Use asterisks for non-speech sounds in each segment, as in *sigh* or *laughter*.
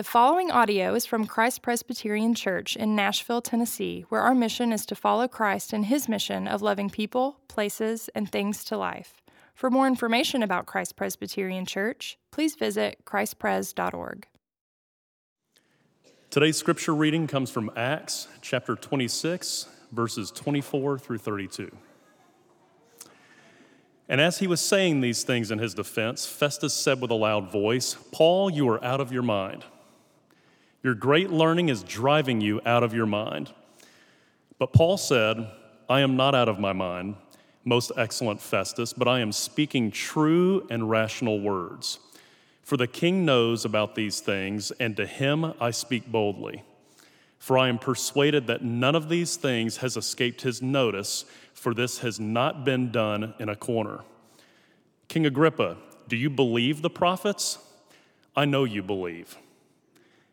The following audio is from Christ Presbyterian Church in Nashville, Tennessee, where our mission is to follow Christ in his mission of loving people, places, and things to life. For more information about Christ Presbyterian Church, please visit christpres.org. Today's scripture reading comes from Acts chapter 26, verses 24 through 32. And as he was saying these things in his defense, Festus said with a loud voice, Paul, you are out of your mind. Your great learning is driving you out of your mind. But Paul said, I am not out of my mind, most excellent Festus, but I am speaking true and rational words. For the king knows about these things, and to him I speak boldly. For I am persuaded that none of these things has escaped his notice, for this has not been done in a corner. King Agrippa, do you believe the prophets? I know you believe.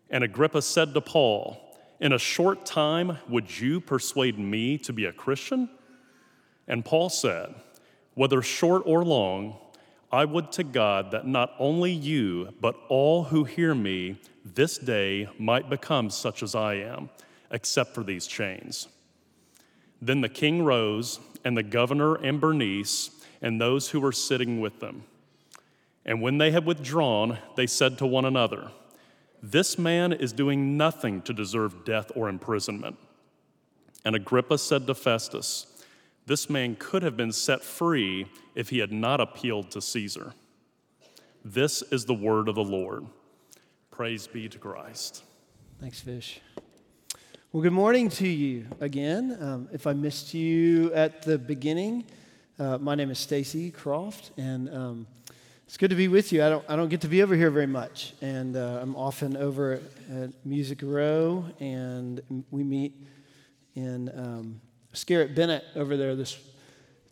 And Agrippa said to Paul, In a short time, would you persuade me to be a Christian? And Paul said, Whether short or long, I would to God that not only you, but all who hear me this day might become such as I am, except for these chains. Then the king rose, and the governor and Bernice, and those who were sitting with them. And when they had withdrawn, they said to one another, this man is doing nothing to deserve death or imprisonment. And Agrippa said to Festus, This man could have been set free if he had not appealed to Caesar. This is the word of the Lord. Praise be to Christ. Thanks, Fish. Well, good morning to you again. Um, if I missed you at the beginning, uh, my name is Stacey Croft, and um, it's good to be with you. I don't, I don't get to be over here very much, and uh, I'm often over at Music Row, and we meet in um, Scarritt Bennett over there this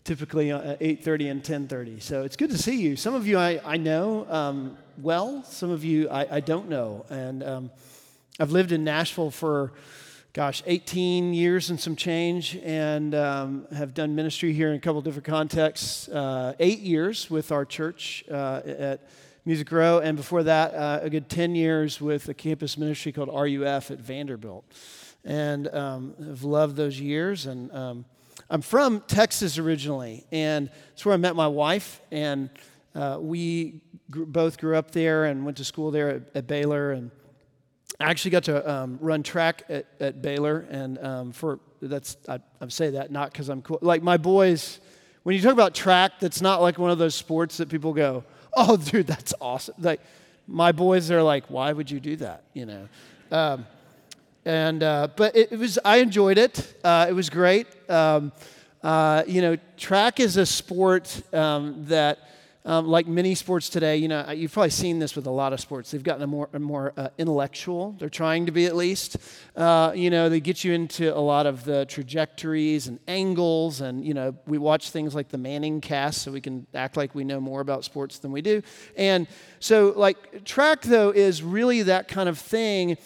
typically at 8.30 and 10.30 so it's good to see you. Some of you i, I know um, well some of you i, I don't know. And um, i've lived in nashville for gosh, 18 years and some change, and um, have done ministry here in a couple different contexts. Uh, eight years with our church uh, at Music Row, and before that, uh, a good 10 years with a campus ministry called RUF at Vanderbilt. And um, have loved those years. And um, I'm from Texas originally, and it's where I met my wife. And uh, we both grew up there and went to school there at, at Baylor. And I actually got to um, run track at, at Baylor, and um, for that's I, I say that not because I'm cool. Like my boys, when you talk about track, that's not like one of those sports that people go, "Oh, *laughs* dude, that's awesome." Like my boys are like, "Why would you do that?" You know. Um, and uh, but it, it, was I enjoyed it. Uh, it was great. Um, uh, you know, track is a sport um, that um, like many sports today, you know, you've probably seen this with a lot of sports. They've gotten a more, a more uh, intellectual. They're trying to be at least. Uh, you know, they get you into a lot of the trajectories and angles, and you know, we watch things like the Manning cast, so we can act like we know more about sports than we do. And so, like track though is really that kind of thing.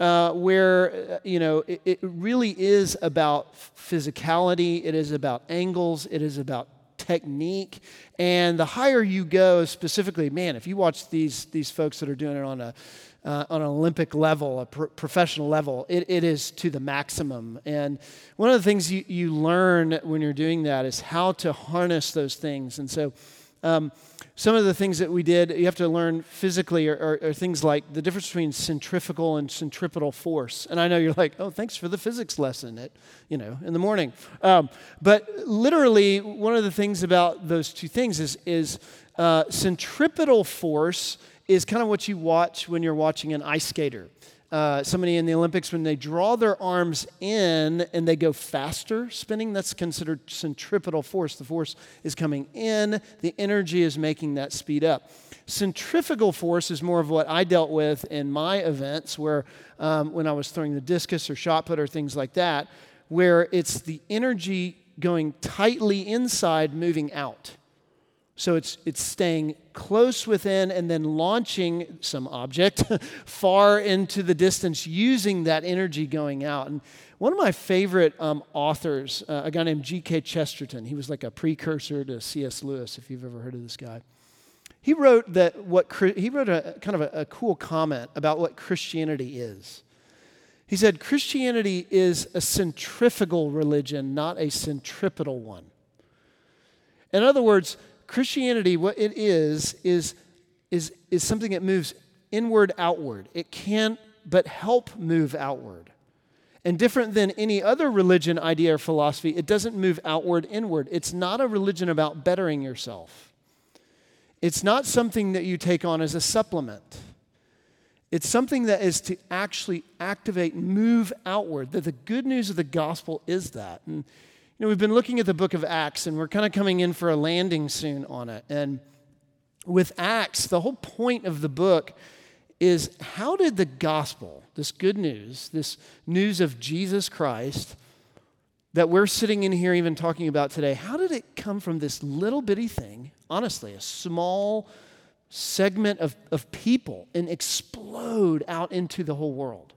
Uh, where uh, you know it, it really is about physicality it is about angles it is about technique. And the higher you go, specifically, man, if you watch these, these folks that are doing it on a uh, on an Olympic level, a professional level, it, it is to the maximum. And one of the things you, you learn when you're doing that is how to harness those things. And so, um, some of the things that we did, you have to learn physically, are, are, are, things like the difference between centrifugal and centripetal force. And I know you're like, oh, thanks for the physics lesson at, you know, in the morning. Um, but literally, one of the things about those two things is, is uh, centripetal force is kind of what you watch when you're watching an ice skater uh, somebody in the Olympics, when they draw their arms in and they go faster spinning, that's considered centripetal force. The force is coming in, the energy is making that speed up. Centrifugal force is more of what I dealt with in my events, where um, when I was throwing the discus or shot put or things like that, where it's the energy going tightly inside, moving out. So it's, it's staying close within and then launching some object *laughs* far into the distance using that energy going out. And one of my favorite um, authors, uh, a guy named G.K. Chesterton, he was like a precursor to C.S. Lewis, if you've ever heard of this guy. he wrote that what he wrote a kind of a, a cool comment about what Christianity is. He said Christianity is a centrifugal religion, not a centripetal one. In other words, Christianity, what it is, is, is, is something that moves inward, outward. It can't but help move outward. And different than any other religion, idea, or philosophy, it doesn't move outward, inward. It's not a religion about bettering yourself. It's not something that you take on as a supplement. It's something that is to actually activate, move outward. That the good news of the gospel is that. And you know, we've been looking at the book of Acts, and we're kind of coming in for a landing soon on it. And with Acts, the whole point of the book is how did the gospel, this good news, this news of Jesus Christ that we're sitting in here even talking about today, how did it come from this little bitty thing, honestly, a small segment of, of people, and explode out into the whole world?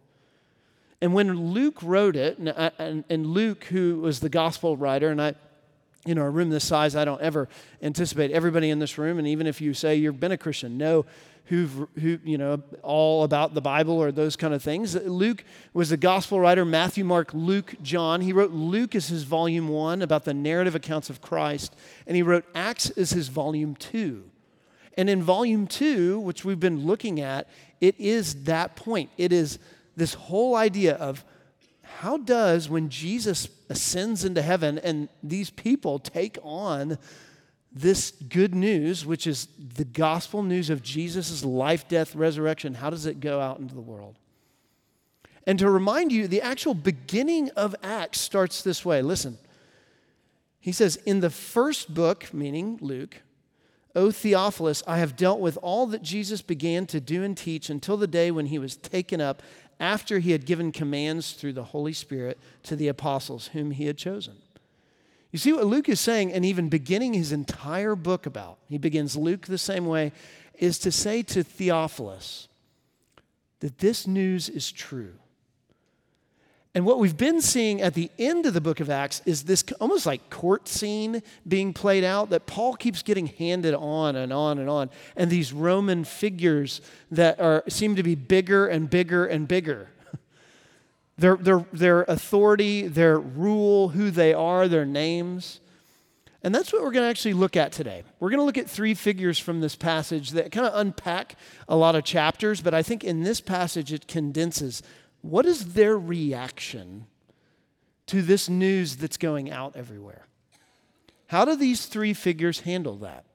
And when Luke wrote it, and, and, and Luke, who was the gospel writer, and I, you know, a room this size, I don't ever anticipate everybody in this room, and even if you say you've been a Christian, know who've, who, you know, all about the Bible or those kind of things. Luke was the gospel writer, Matthew, Mark, Luke, John. He wrote Luke as his volume one about the narrative accounts of Christ, and he wrote Acts as his volume two. And in volume two, which we've been looking at, it is that point. It is this whole idea of how does, when Jesus ascends into heaven and these people take on this good news, which is the gospel news of Jesus' life, death, resurrection, how does it go out into the world? And to remind you, the actual beginning of Acts starts this way. Listen. He says, In the first book, meaning Luke, O Theophilus, I have dealt with all that Jesus began to do and teach until the day when he was taken up after he had given commands through the Holy Spirit to the apostles whom he had chosen. You see what Luke is saying, and even beginning his entire book about, he begins Luke the same way, is to say to Theophilus that this news is true. And what we've been seeing at the end of the book of Acts is this almost like court scene being played out that Paul keeps getting handed on and on and on. And these Roman figures that are, seem to be bigger and bigger and bigger *laughs* their, their, their authority, their rule, who they are, their names. And that's what we're going to actually look at today. We're going to look at three figures from this passage that kind of unpack a lot of chapters, but I think in this passage it condenses what is their reaction to this news that's going out everywhere? How do these three figures handle that?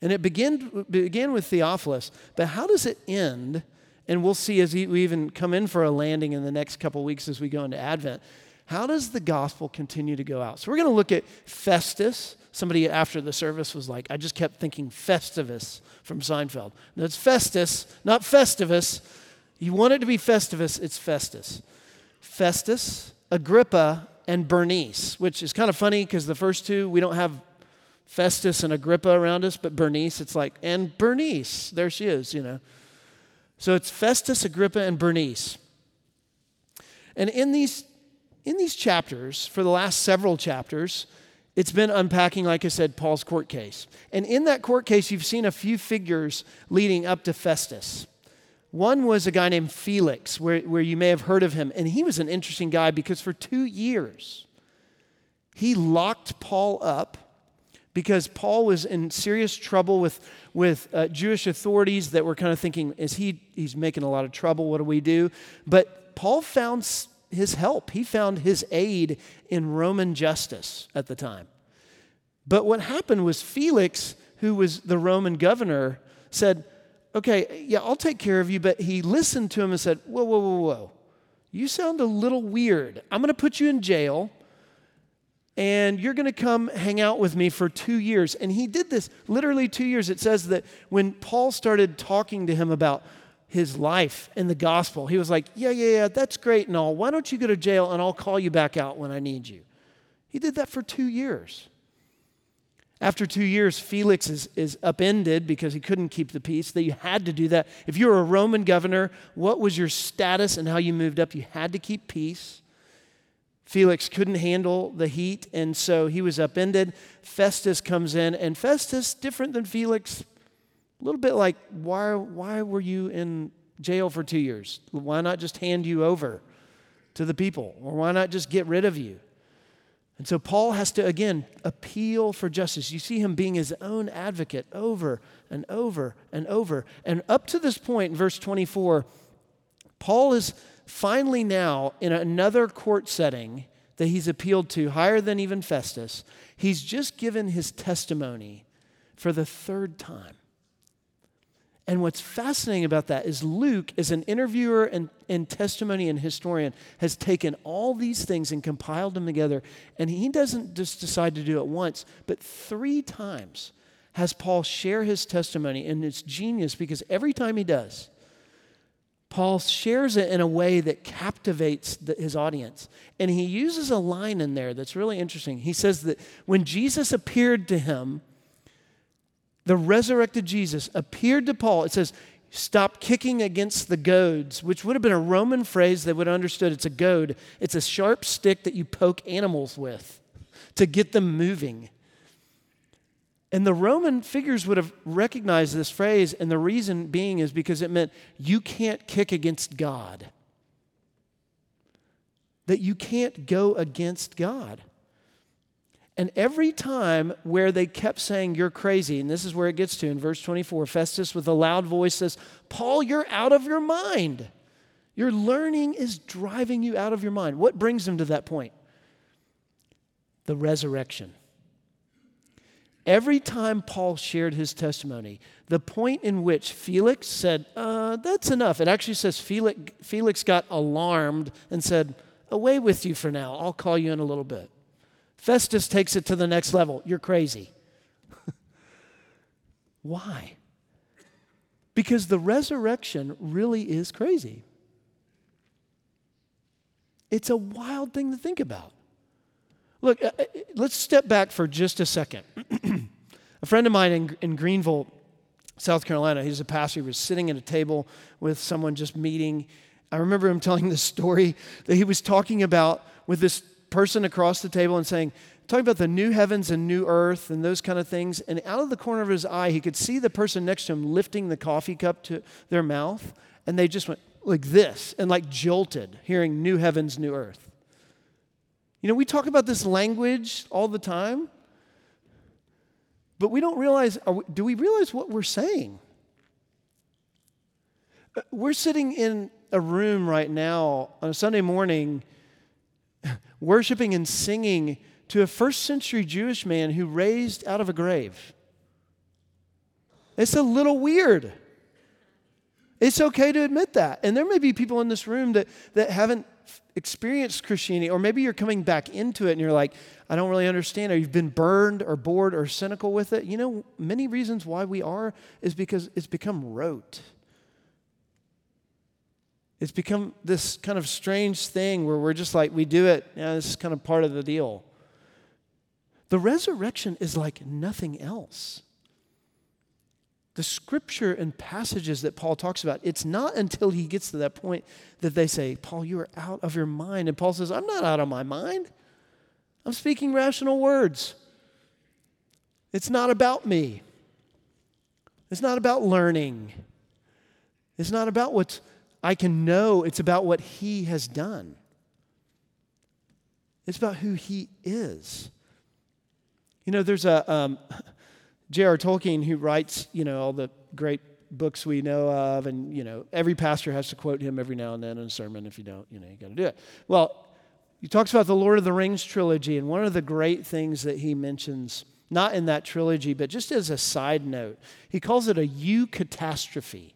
And it began, began with Theophilus, but how does it end and we'll see as we even come in for a landing in the next couple weeks as we go into Advent. How does the gospel continue to go out? So we're going to look at Festus. Somebody after the service was like, I just kept thinking Festivus from Seinfeld. No, it's Festus, not Festivus. You want it to be Festivus, it's Festus. Festus, Agrippa, and Bernice, which is kind of funny because the first two, we don't have Festus and Agrippa around us, but Bernice, it's like, and Bernice, there she is, you know. So it's Festus, Agrippa, and Bernice. And in these, in these chapters, for the last several chapters, it's been unpacking, like I said, Paul's court case. And in that court case, you've seen a few figures leading up to Festus. One was a guy named Felix, where, where you may have heard of him. And he was an interesting guy because for two years, he locked Paul up because Paul was in serious trouble with, with uh, Jewish authorities that were kind of thinking, is he, he's making a lot of trouble, what do we do? But Paul found his help. He found his aid in Roman justice at the time. But what happened was Felix, who was the Roman governor, said, okay, yeah, I'll take care of you. But he listened to him and said, whoa, whoa, whoa, whoa. You sound a little weird. I'm going to put you in jail and you're going to come hang out with me for two years. And he did this literally two years. It says that when Paul started talking to him about his life and the gospel, he was like, Yeah, yeah, yeah, that's great and all. Why don't you go to jail and I'll call you back out when I need you? He did that for two years. After two years, Felix is, is upended because he couldn't keep the peace. That you had to do that. If you were a Roman governor, what was your status and how you moved up? You had to keep peace. Felix couldn't handle the heat, and so he was upended. Festus comes in, and Festus, different than Felix, A little bit like, why, why were you in jail for two years? Why not just hand you over to the people? Or why not just get rid of you? And so Paul has to, again, appeal for justice. You see him being his own advocate over and over and over. And up to this point, in verse 24, Paul is finally now in another court setting that he's appealed to, higher than even Festus. He's just given his testimony for the third time. And what's fascinating about that is Luke, as an interviewer and, and testimony and historian, has taken all these things and compiled them together. And he doesn't just decide to do it once, but three times has Paul share his testimony. And it's genius because every time he does, Paul shares it in a way that captivates the, his audience. And he uses a line in there that's really interesting. He says that when Jesus appeared to him, the resurrected Jesus appeared to Paul. It says, Stop kicking against the goads, which would have been a Roman phrase they would have understood. It's a goad, it's a sharp stick that you poke animals with to get them moving. And the Roman figures would have recognized this phrase, and the reason being is because it meant you can't kick against God. That you can't go against God. And every time where they kept saying, You're crazy, and this is where it gets to in verse 24, Festus with a loud voice says, Paul, you're out of your mind. Your learning is driving you out of your mind. What brings them to that point? The resurrection. Every time Paul shared his testimony, the point in which Felix said, uh, That's enough, it actually says Felix, Felix got alarmed and said, Away with you for now. I'll call you in a little bit. Festus takes it to the next level. You're crazy. *laughs* Why? Because the resurrection really is crazy. It's a wild thing to think about. Look, uh, uh let's step back for just a second. *clears throat* a friend of mine in, in Greenville, South Carolina, he's a pastor, he was sitting at a table with someone just meeting. I remember him *laughs* telling this story that he was talking about with this person across the table and saying, talking about the new heavens and new earth and those kind of things. And out of the corner of his eye, he could see the person next to him lifting the coffee cup to their mouth. And they just went like this and like jolted, hearing new heavens, new earth. You know, we talk about this language all the time, but we don't realize, we, do we realize what we're saying? Uh, we're sitting in a room right now on a Sunday morning *laughs* worshiping and singing to a first century Jewish man who raised out of a grave. It's a little weird. It's okay to admit that. And there may be people in this room that, that haven't experienced Christianity, or maybe you're coming back into it and you're like, I don't really understand, or you've been burned or bored or cynical with it. You know, many reasons why we are is because it's become rote. It's become this kind of strange thing where we're just like, we do it, yeah, this is kind of part of the deal. The resurrection is like nothing else. The scripture and passages that Paul talks about, it's not until he gets to that point that they say, Paul, you are out of your mind. And Paul says, I'm not out of my mind. I'm speaking rational words. It's not about me. It's not about learning. It's not about what I can know. It's about what he has done. It's about who he is. You know, there's a um, *laughs* J.R. Tolkien who writes, you know, all the great books we know of, and you know, every pastor has to quote him every now and then in a sermon. If you don't, you know, you got to do it. Well, he talks about the Lord of the Rings trilogy, and one of the great things that he mentions, not in that trilogy, but just as a side note, he calls it a U eucatastrophe.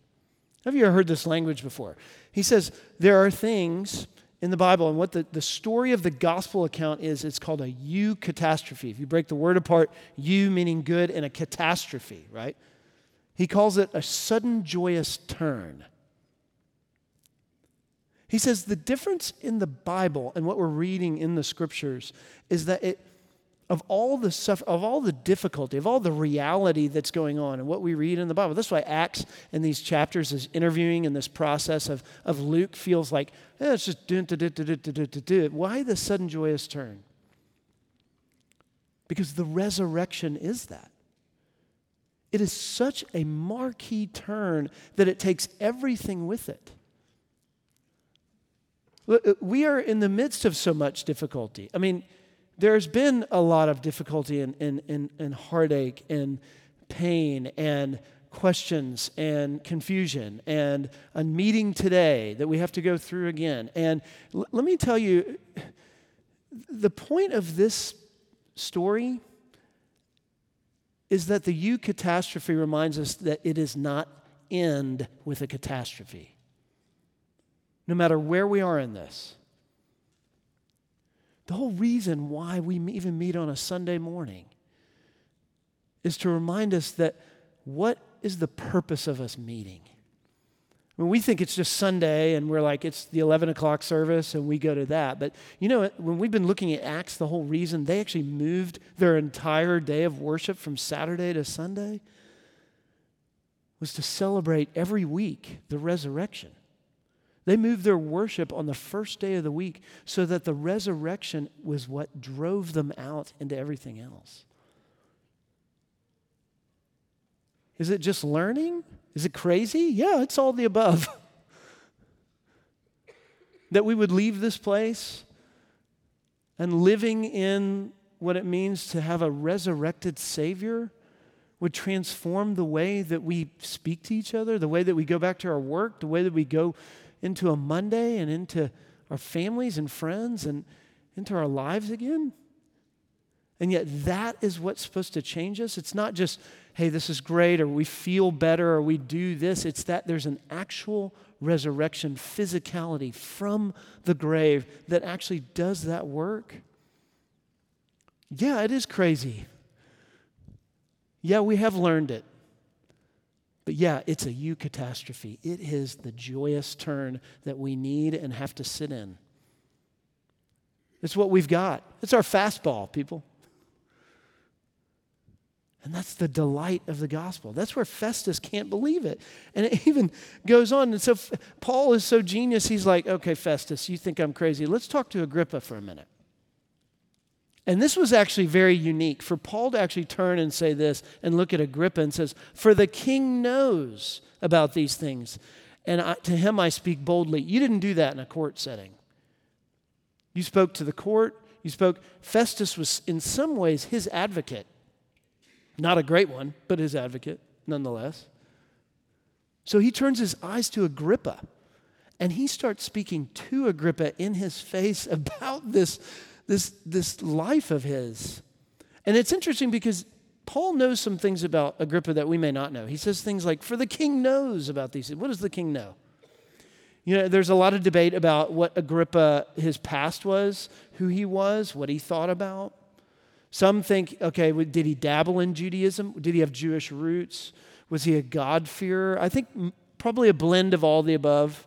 Have you ever heard this language before? He says there are things in the Bible. And what the, the story of the gospel account is, it's called a you eucatastrophe. If you break the word apart, you meaning good, and a catastrophe, right? He calls it a sudden joyous turn. He says the difference in the Bible and what we're reading in the scriptures is that it, of all the suffer, of all the difficulty, of all the reality that's going on and what we read in the Bible. That's why Acts in these chapters is interviewing in this process of, of Luke feels like, eh, it's just do, do, do, do, do, do, do. Why the sudden joyous turn? Because the resurrection is that. It is such a marquee turn that it takes everything with it. We are in the midst of so much difficulty. I mean, there's been a lot of difficulty and, and, and, and heartache and pain and questions and confusion and a meeting today that we have to go through again. And l- let me tell you, the point of this story is that the eucatastrophe reminds us that it is not end with a catastrophe. No matter where we are in this. The whole reason why we even meet on a Sunday morning is to remind us that what is the purpose of us meeting? When we think it's just Sunday and we're like, it's the 11 o'clock service and we go to that. But you know, when we've been looking at Acts, the whole reason they actually moved their entire day of worship from Saturday to Sunday was to celebrate every week the resurrection. They moved their worship on the first day of the week so that the resurrection was what drove them out into everything else. Is it just learning? Is it crazy? Yeah, it's all the above. *laughs* that we would leave this place and living in what it means to have a resurrected Savior would transform the way that we speak to each other, the way that we go back to our work, the way that we go into a Monday and into our families and friends and into our lives again. And yet, that is what's supposed to change us. It's not just, hey, this is great, or we feel better, or we do this. It's that there's an actual resurrection, physicality from the grave that actually does that work. Yeah, it is crazy. Yeah, we have learned it. But yeah, it's a you eucatastrophe. It is the joyous turn that we need and have to sit in. It's what we've got. It's our fastball, people. And that's the delight of the gospel. That's where Festus can't believe it. And it *laughs* even goes on. And so Paul is so genius, he's like, okay, Festus, you think I'm crazy. Let's talk to Agrippa for a minute. And this was actually very unique for Paul to actually turn and say this and look at Agrippa and says, For the king knows about these things. And I, to him I speak boldly. You didn't do that in a court setting. You spoke to the court. You spoke. Festus was, in some ways, his advocate. Not a great one, but his advocate, nonetheless. So he turns his eyes to Agrippa and he starts speaking to Agrippa in his face *laughs* about this this, this life of his. And it's interesting because Paul knows some things about Agrippa that we may not know. He says things like, For the king knows about these things. What does the king know? You know, there's a lot of debate about what Agrippa, his past was, who he was, what he thought about. Some think, okay, did he dabble in Judaism? Did he have Jewish roots? Was he a God-fearer? I think probably a blend of all the above.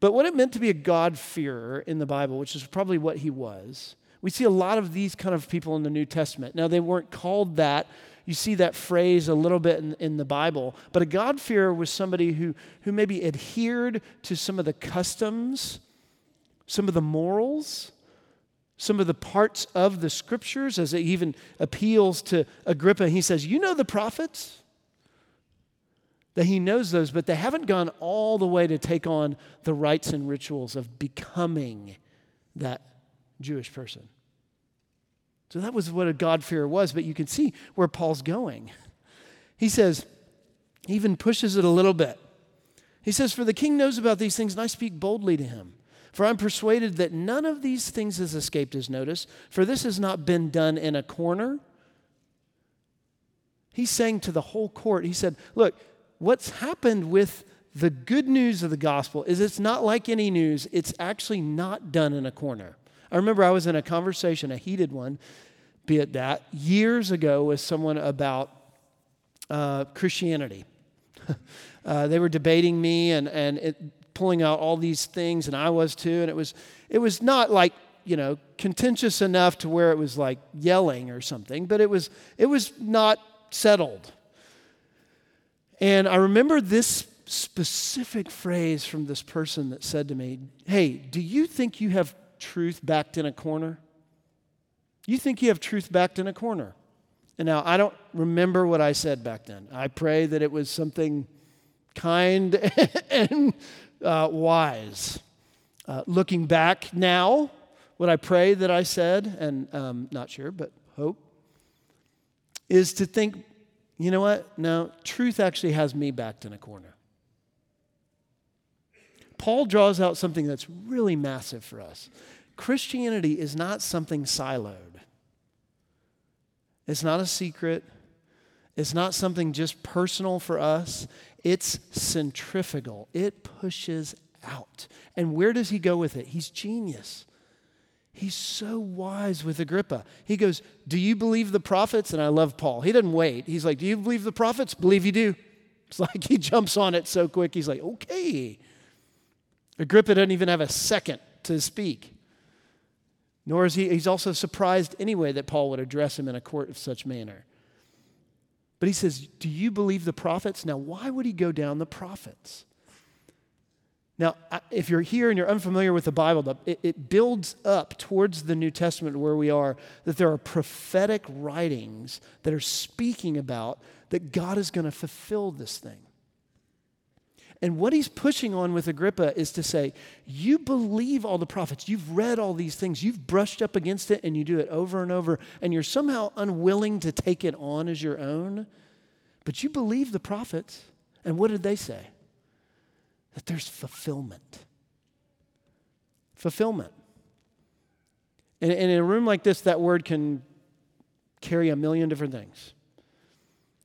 But what it meant to be a God-fearer in the Bible, which is probably what he was, we see a lot of these kind of people in the New Testament. Now, they weren't called that. You see that phrase a little bit in, in the Bible. But a God-fearer was somebody who, who maybe adhered to some of the customs, some of the morals, some of the parts of the scriptures, as it even appeals to Agrippa. He says, You know the prophets? That he knows those, but they haven't gone all the way to take on the rites and rituals of becoming that Jewish person. So that was what a God-fearer was, but you can see where Paul's going. He says, he even pushes it a little bit. He says, For the king knows about these things, and I speak boldly to him. For I'm persuaded that none of these things has escaped his notice, for this has not been done in a corner. He's saying to the whole court, he said, Look, what's happened with the good news of the gospel is it's not like any news, it's actually not done in a corner. I remember I was in a conversation, a heated one, be it that, years ago with someone about uh, Christianity. *laughs* uh, they were debating me and, and it, pulling out all these things, and I was too. And it was, it was not like, you know, contentious enough to where it was like yelling or something, but it was, it was not settled. And I remember this specific phrase from this person that said to me, Hey, do you think you have truth backed in a corner? You think you have truth backed in a corner. And now I don't remember what I said back then. I pray that it was something kind *laughs* and uh, wise. Uh, looking back now, what I pray that I said, and um, not sure, but hope, is to think, you know what? No, truth actually has me backed in a corner. Paul draws out something that's really massive for us. Christianity is not something siloed. It's not a secret. It's not something just personal for us. It's centrifugal. It pushes out. And where does he go with it? He's genius. He's so wise with Agrippa. He goes, Do you believe the prophets? And I love Paul. He doesn't wait. He's like, Do you believe the prophets? Believe you do. It's *laughs* like he jumps on it so quick. He's like, Okay. Agrippa doesn't even have a second to speak. Nor is he, he's also surprised anyway that Paul would address him in a court of such manner. But he says, Do you believe the prophets? Now, why would he go down the prophets? Now, if you're here and you're unfamiliar with the Bible, it, it builds up towards the New Testament where we are that there are prophetic writings that are speaking about that God is going to fulfill this thing. And what he's pushing on with Agrippa is to say, You believe all the prophets. You've read all these things. You've brushed up against it and you do it over and over. And you're somehow unwilling to take it on as your own. But you believe the prophets. And what did they say? That there's fulfillment. Fulfillment. And, and in a room like this, that word can carry a million different things.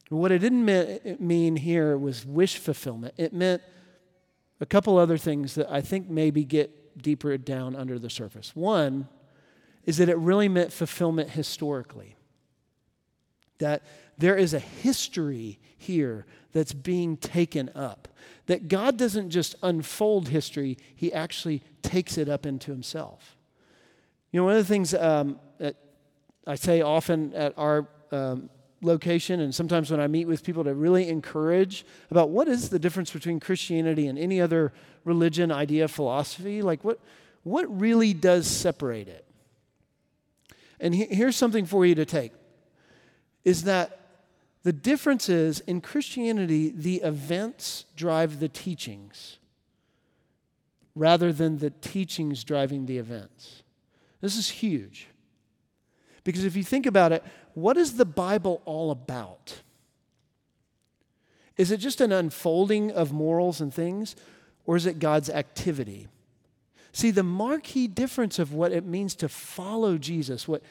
What it didn't mean here was wish fulfillment. It meant a couple other things that I think maybe get deeper down under the surface. One is that it really meant fulfillment historically. That there is a history here that's being taken up. That God doesn't just unfold history, He actually takes it up into Himself. You know, one of the things um, that I say often at our um, location and sometimes when I meet with people to really encourage about what is the difference between Christianity and any other religion, idea, philosophy? Like, what, what really does separate it? And he, here's something for you to take is that the difference is in Christianity, the events drive the teachings rather than the teachings driving the events. This is huge. Because if you think about it, what is the Bible all about? Is it just an unfolding of morals and things, or is it God's activity? See, the marquee difference of what it means to follow Jesus, what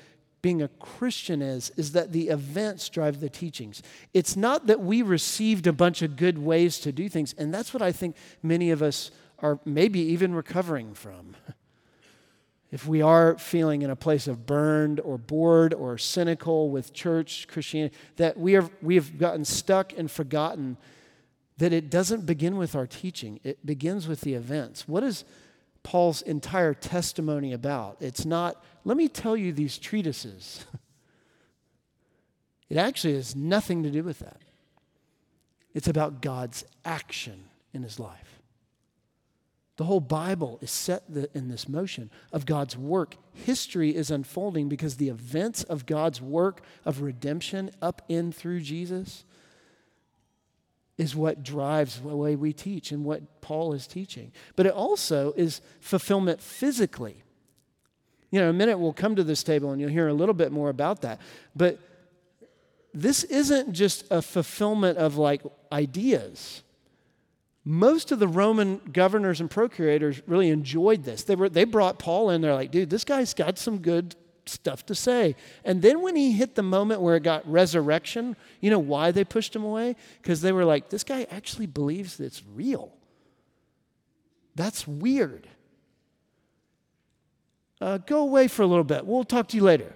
being a Christian is, is that the events drive the teachings. It's not that we received a bunch of good ways to do things, and that's what I think many of us are maybe even recovering from. *laughs* if we are feeling in a place of burned or bored or cynical with church Christianity, that we, are, we have gotten stuck and forgotten that it doesn't begin with our teaching, it begins with the events. What is Paul's entire testimony about? It's not, let me tell you these treatises. *laughs* it actually has nothing to do with that. It's about God's action in his life. The whole Bible is set in this motion of God's work. History is unfolding because the events of God's work of redemption up in through Jesus is what drives the way we teach and what Paul is teaching. But it also is fulfillment physically. You know, in a minute we'll come to this table and you'll hear a little bit more about that. But this isn't just a fulfillment of like ideas most of the Roman governors and procurators really enjoyed this. They, were, they brought Paul in. They're like, dude, this guy's got some good stuff to say. And then when he hit the moment where it got resurrection, you know why they pushed him away? Because they were like, this guy actually believes it's real. That's weird. Uh, go away for a little bit. We'll talk to you later.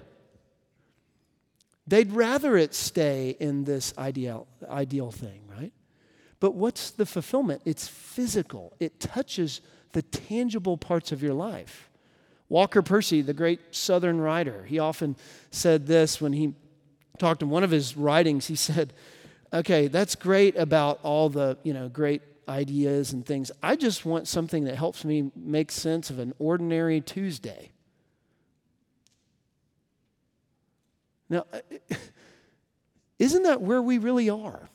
They'd rather it stay in this ideal, ideal thing, right? But what's the fulfillment? It's physical, it touches the tangible parts of your life. Walker Percy, the great Southern writer, he often said this when he talked in one of his writings. He said, Okay, that's great about all the, you know, great ideas and things. I just want something that helps me make sense of an ordinary Tuesday. Now, *laughs* Isn't that where we really are?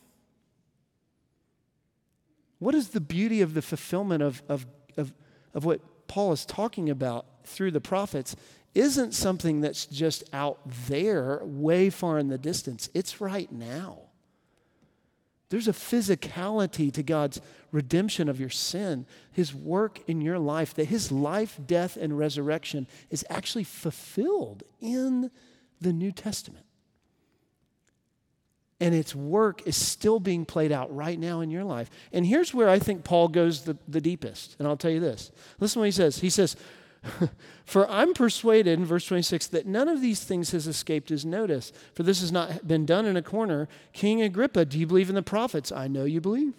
What is the beauty of the fulfillment of, of, of, of what Paul is talking about through the prophets? Isn't something that's just out there, way far in the distance. It's right now. There's a physicality to God's redemption of your sin, His work in your life, that His life, death, and resurrection is actually fulfilled in the New Testament. And its work is still being played out right now in your life. And here's where I think Paul goes the, the deepest. And I'll tell you this. Listen what he says. He says, *laughs* For I'm persuaded, in verse 26, that none of these things has escaped his notice. For this has not been done in a corner. King Agrippa, do you believe in the prophets? I know you believe.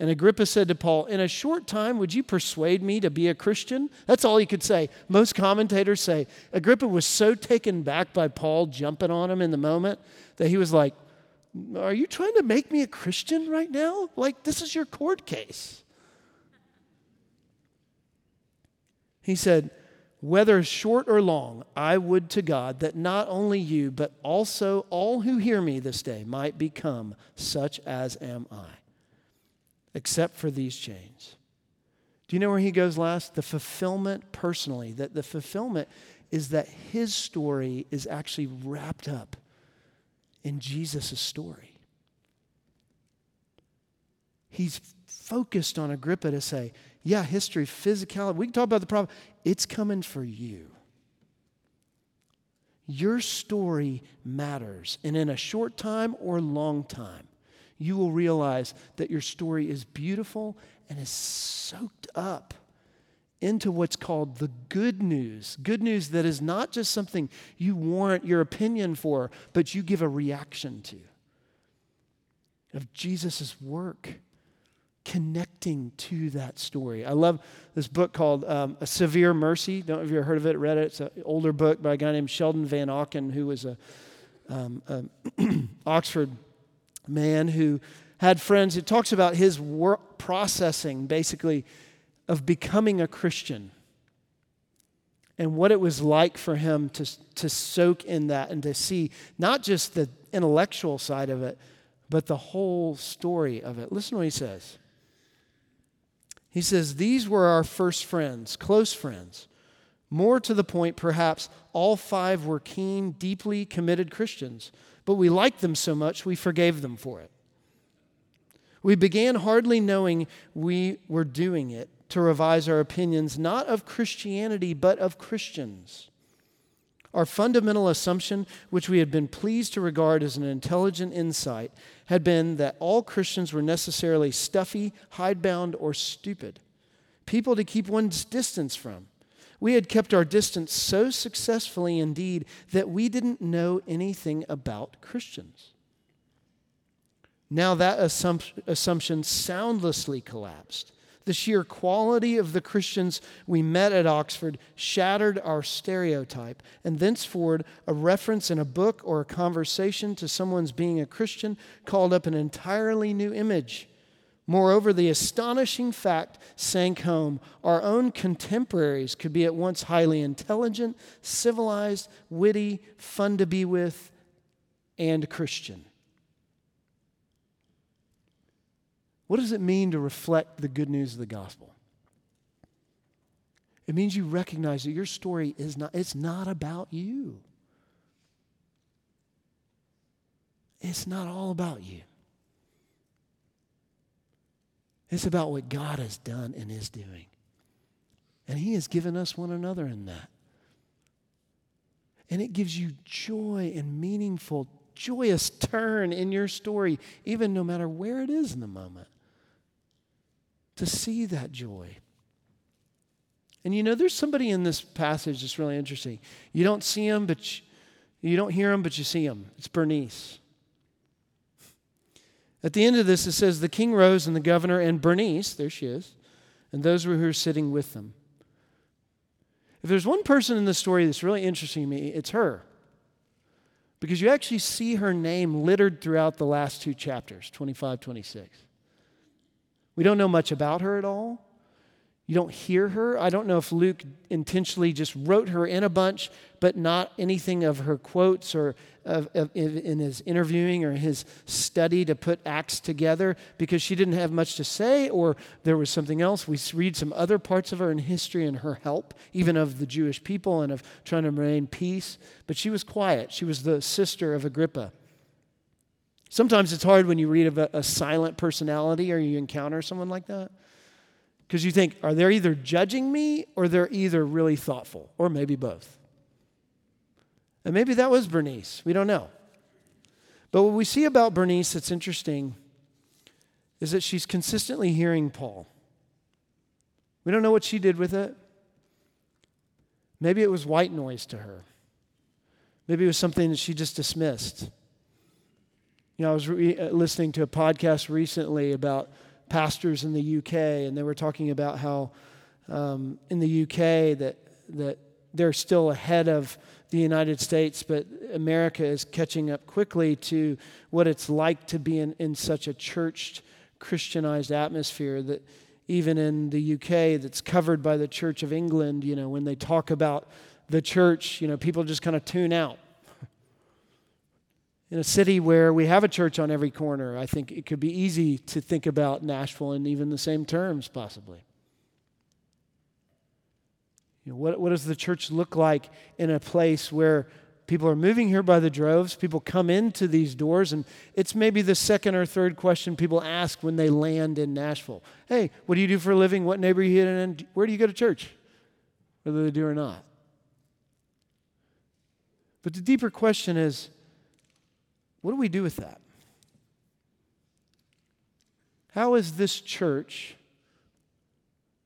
And Agrippa said to Paul, In a short time, would you persuade me to be a Christian? That's all he could say. Most commentators say Agrippa was so taken back by Paul jumping on him in the moment that he was like, Are you trying to make me a Christian right now? Like, this is your court case. He said, Whether short or long, I would to God that not only you, but also all who hear me this day might become such as am I, except for these chains. Do you know where he goes last? The fulfillment personally, that the fulfillment is that his story is actually wrapped up in Jesus' story. He's focused on Agrippa to say, yeah, history, physicality, we can talk about the problem. It's coming for you. Your story matters. And in a short time or long time, you will realize that your story is beautiful and is soaked up into what's called the good news. Good news that is not just something you warrant your opinion for, but you give a reaction to of Jesus' work connecting to that story. I love this book called um, A Severe Mercy. Don't know if you ever heard of it, read it. It's an older book by a guy named Sheldon Vanauken, who was a, um, a *clears throat* Oxford man who had friends. It talks about his work processing, basically, of becoming a Christian and what it was like for him to, to soak in that and to see not just the intellectual side of it, but the whole story of it. Listen to what he says. He says, These were our first friends, close friends. More to the point, perhaps, all five were keen, deeply committed Christians, but we liked them so much we forgave them for it. We began hardly knowing we were doing it to revise our opinions, not of Christianity, but of Christians. Our fundamental assumption, which we had been pleased to regard as an intelligent insight, had been that all Christians were necessarily stuffy, hidebound, or stupid, people to keep one's distance from. We had kept our distance so successfully indeed that we didn't know anything about Christians. Now that assumption soundlessly collapsed. The sheer quality of the Christians we met at Oxford shattered our stereotype, and thenceforward, a reference in a book or a conversation to someone's being a Christian called up an entirely new image. Moreover, the astonishing fact sank home our own contemporaries could be at once highly intelligent, civilized, witty, fun to be with, and Christian. What does it mean to reflect the good news of the gospel? It means you recognize that your story is not, it's not about you. It's not all about you. It's about what God has done and is doing. And He has given us one another in that. And it gives you joy and meaningful, joyous turn in your story, even no matter where it is in the moment to see that joy. And you know, there's somebody in this passage that's really interesting. You don't see him, but you, you don't hear him, but you see him. It's Bernice. At the end of this, it says, The king rose, and the governor, and Bernice, there she is, and those were who were sitting with them. If there's one person in the story that's really interesting to me, it's her. Because you actually see her name littered throughout the last two chapters, 25, 26. We don't know much about her at all. You don't hear her. I don't know if Luke intentionally just wrote her in a bunch, but not anything of her quotes or of, of, in his interviewing or his study to put acts together because she didn't have much to say or there was something else. We read some other parts of her in history and her help, even of the Jewish people and of trying to remain peace. But she was quiet. She was the sister of Agrippa. Sometimes it's hard when you read of a, a silent personality or you encounter someone like that. Because you think, are they either judging me or they're either really thoughtful, or maybe both. And maybe that was Bernice. We don't know. But what we see about Bernice that's interesting is that she's consistently hearing Paul. We don't know what she did with it. Maybe it was white noise to her. Maybe it was something that she just dismissed. You know, I was re- uh, listening to a podcast recently about pastors in the UK, and they were talking about how um, in the UK that that they're still ahead of the United States, but America is catching up quickly to what it's like to be in, in such a churched, Christianized atmosphere that even in the UK that's covered by the Church of England, you know, when they talk about the church, you know, people just kind of tune out in a city where we have a church on every corner, I think it could be easy to think about Nashville in even the same terms, possibly. You know, what, what does the church look like in a place where people are moving here by the droves? People come into these doors, and it's maybe the second or third question people ask when they land in Nashville. Hey, what do you do for a living? What neighborhood are you in? Where do you go to church? Whether they do or not. But the deeper question is what do we do with that? How is this church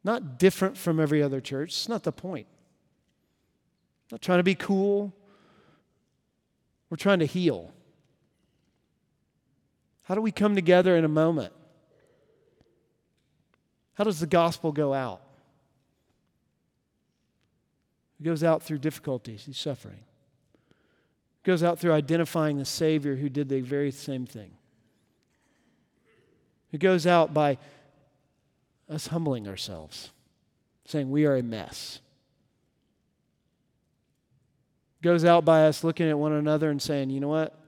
not different from every other church? It's not the point. I'm not trying to be cool. We're trying to heal. How do we come together in a moment? How does the gospel go out? It goes out through difficulties and suffering It goes out through identifying the Savior who did the very same thing. It goes out by us humbling ourselves, saying we are a mess. Goes out by us looking at one another and saying, you know what?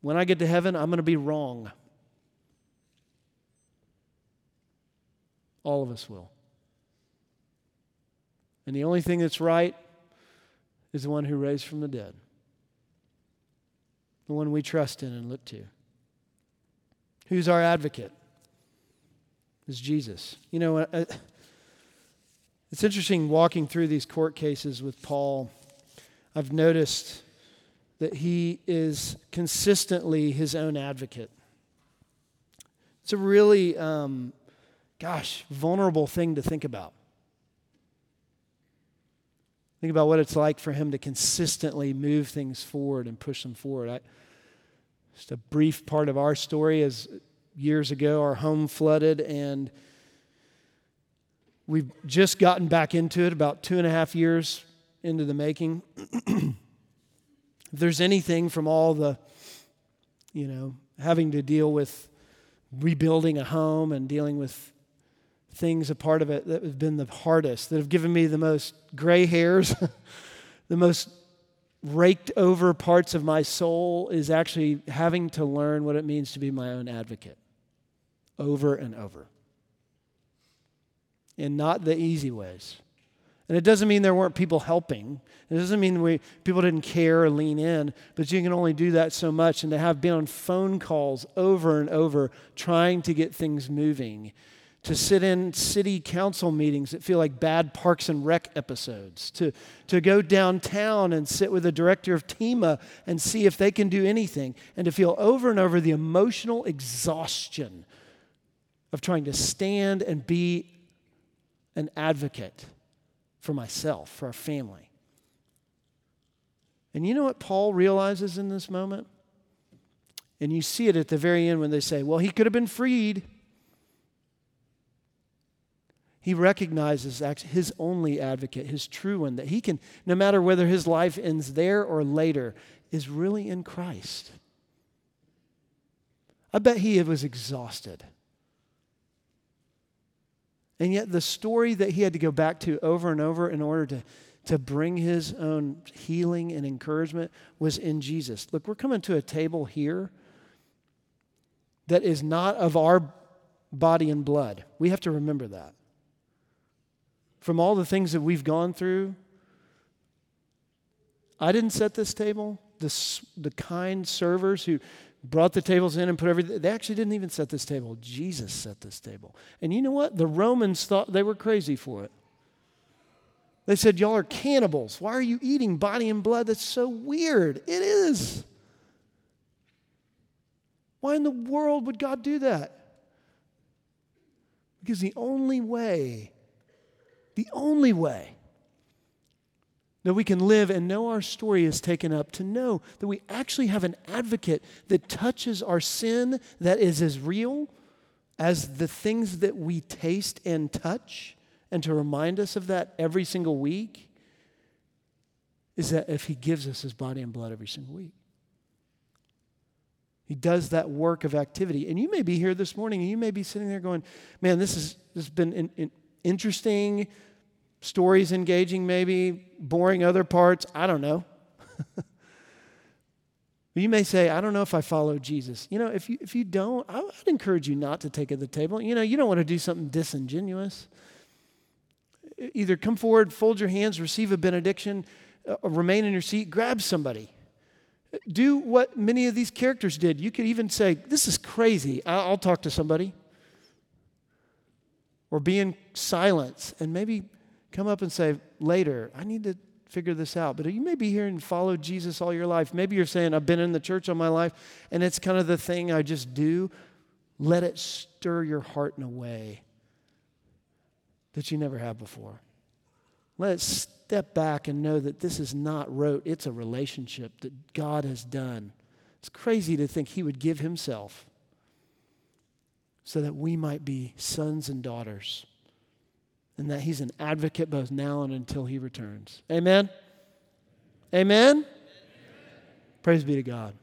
When I get to heaven, I'm going to be wrong. All of us will. And the only thing that's right is the one who raised from the dead the one we trust in and look to. Who's our advocate? Is Jesus. You know, uh, it's interesting walking through these court cases with Paul. I've noticed that he is consistently his own advocate. It's a really, um, gosh, vulnerable thing to think about. Think about what it's like for him to consistently move things forward and push them forward. I, just a brief part of our story is years ago, our home flooded, and we've just gotten back into it about two and a half years into the making. *clears throat* if there's anything from all the, you know, having to deal with rebuilding a home and dealing with things a part of it that have been the hardest, that have given me the most gray hairs, *laughs* the most raked over parts of my soul is actually having to learn what it means to be my own advocate over and over. And not the easy ways. And it doesn't mean there weren't people helping. It doesn't mean we, people didn't care or lean in, but you can only do that so much. And to have been on phone calls over and over trying to get things moving to sit in city council meetings that feel like bad Parks and Rec episodes, to, to go downtown and sit with the director of TEMA and see if they can do anything, and to feel over and over the emotional exhaustion of trying to stand and be an advocate for myself, for our family. And you know what Paul realizes in this moment? And you see it at the very end when they say, well, he could have been freed. He recognizes his only advocate, his true one, that he can, no matter whether his life ends there or later, is really in Christ. I bet he was exhausted. And yet, the story that he had to go back to over and over in order to, to bring his own healing and encouragement was in Jesus. Look, we're coming to a table here that is not of our body and blood. We have to remember that. From all the things that we've gone through, I didn't set this table. The, the kind servers who brought the tables in and put everything, they actually didn't even set this table. Jesus set this table. And you know what? The Romans thought they were crazy for it. They said, Y'all are cannibals. Why are you eating body and blood? That's so weird. It is. Why in the world would God do that? Because the only way, the only way that we can live and know our story is taken up, to know that we actually have an advocate that touches our sin that is as real as the things that we taste and touch, and to remind us of that every single week is that if he gives us his body and blood every single week. He does that work of activity. And you may be here this morning and you may be sitting there going, man, this, is, this has been in, in interesting stories engaging, maybe, boring other parts. I don't know. *laughs* you may say, I don't know if I follow Jesus. You know, if you, if you don't, I would encourage you not to take at the table. You know, you don't want to do something disingenuous. Either come forward, fold your hands, receive a benediction, uh, remain in your seat, grab somebody. Do what many of these characters did. You could even say, This is crazy. I'll, I'll talk to somebody. Or be in silence and maybe come up and say later, I need to figure this out. But you may be here and follow Jesus all your life. Maybe you're saying, I've been in the church all my life and it's kind of the thing I just do. Let it stir your heart in a way that you never have before. Let it step back and know that this is not rote, it's a relationship that God has done. It's crazy to think He would give Himself so that we might be sons and daughters and that he's an advocate both now and until he returns. Amen? Amen? Amen. Praise be to God.